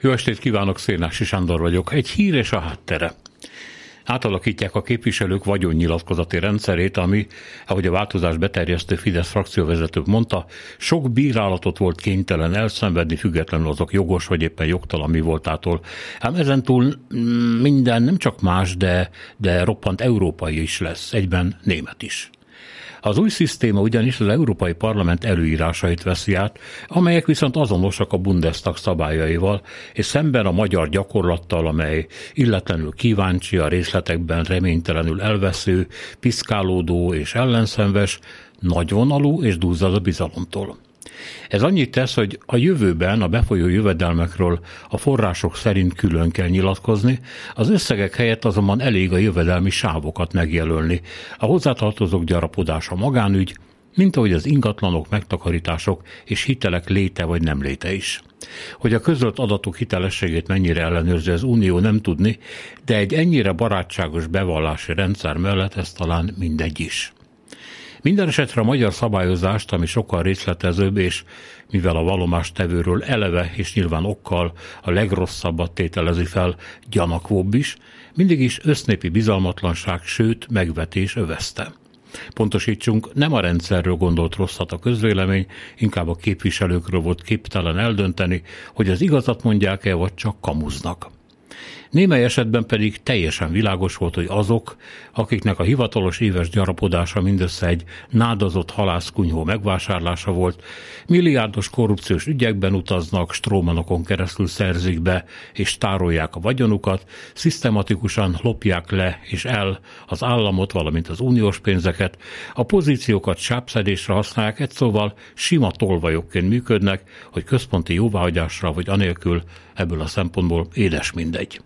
Jó estét kívánok, Szénási Sándor vagyok. Egy hír és a háttere. Átalakítják a képviselők vagyonnyilatkozati rendszerét, ami, ahogy a változás beterjesztő Fidesz frakcióvezető mondta, sok bírálatot volt kénytelen elszenvedni, függetlenül azok jogos vagy éppen jogtalan mi voltától. Ám ezentúl mm, minden nem csak más, de, de roppant európai is lesz, egyben német is. Az új szisztéma ugyanis az Európai Parlament előírásait veszi át, amelyek viszont azonosak a Bundestag szabályaival, és szemben a magyar gyakorlattal, amely illetlenül kíváncsi, a részletekben reménytelenül elvesző, piszkálódó és ellenszenves, nagyvonalú és duzzad a bizalomtól. Ez annyit tesz, hogy a jövőben a befolyó jövedelmekről a források szerint külön kell nyilatkozni, az összegek helyett azonban elég a jövedelmi sávokat megjelölni. A hozzátartozók gyarapodása magánügy, mint ahogy az ingatlanok, megtakarítások és hitelek léte vagy nem léte is. Hogy a közölt adatok hitelességét mennyire ellenőrzi az Unió nem tudni, de egy ennyire barátságos bevallási rendszer mellett ez talán mindegy is. Minden esetre a magyar szabályozást, ami sokkal részletezőbb, és mivel a valomás tevőről eleve és nyilván okkal a legrosszabbat tételezi fel gyanakvóbb is, mindig is össznépi bizalmatlanság, sőt megvetés övezte. Pontosítsunk, nem a rendszerről gondolt rosszat a közvélemény, inkább a képviselőkről volt képtelen eldönteni, hogy az igazat mondják-e, vagy csak kamuznak. Némely esetben pedig teljesen világos volt, hogy azok, akiknek a hivatalos éves gyarapodása mindössze egy nádazott halászkunyhó megvásárlása volt, milliárdos korrupciós ügyekben utaznak, strómanokon keresztül szerzik be és tárolják a vagyonukat, szisztematikusan lopják le és el az államot, valamint az uniós pénzeket, a pozíciókat sápszedésre használják, egy szóval sima tolvajokként működnek, hogy központi jóváhagyásra vagy anélkül ebből a szempontból édes mindegy.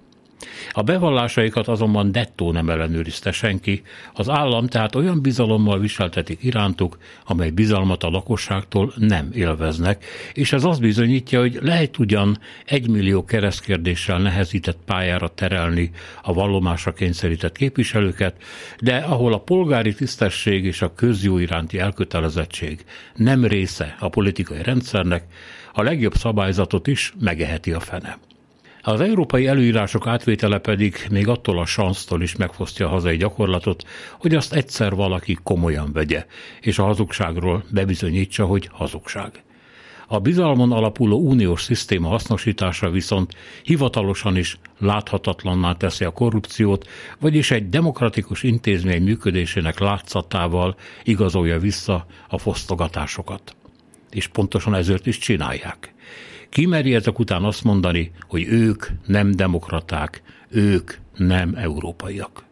A bevallásaikat azonban dettó nem ellenőrizte senki, az állam tehát olyan bizalommal viseltetik irántuk, amely bizalmat a lakosságtól nem élveznek, és ez azt bizonyítja, hogy lehet ugyan egymillió keresztkérdéssel nehezített pályára terelni a vallomásra kényszerített képviselőket, de ahol a polgári tisztesség és a közjó iránti elkötelezettség nem része a politikai rendszernek, a legjobb szabályzatot is megeheti a fene. Az európai előírások átvétele pedig még attól a sansztól is megfosztja a hazai gyakorlatot, hogy azt egyszer valaki komolyan vegye, és a hazugságról bebizonyítsa, hogy hazugság. A bizalmon alapuló uniós szisztéma hasznosítása viszont hivatalosan is láthatatlanná teszi a korrupciót, vagyis egy demokratikus intézmény működésének látszatával igazolja vissza a fosztogatásokat. És pontosan ezért is csinálják. Ki meri ezek után azt mondani, hogy ők nem demokraták, ők nem európaiak?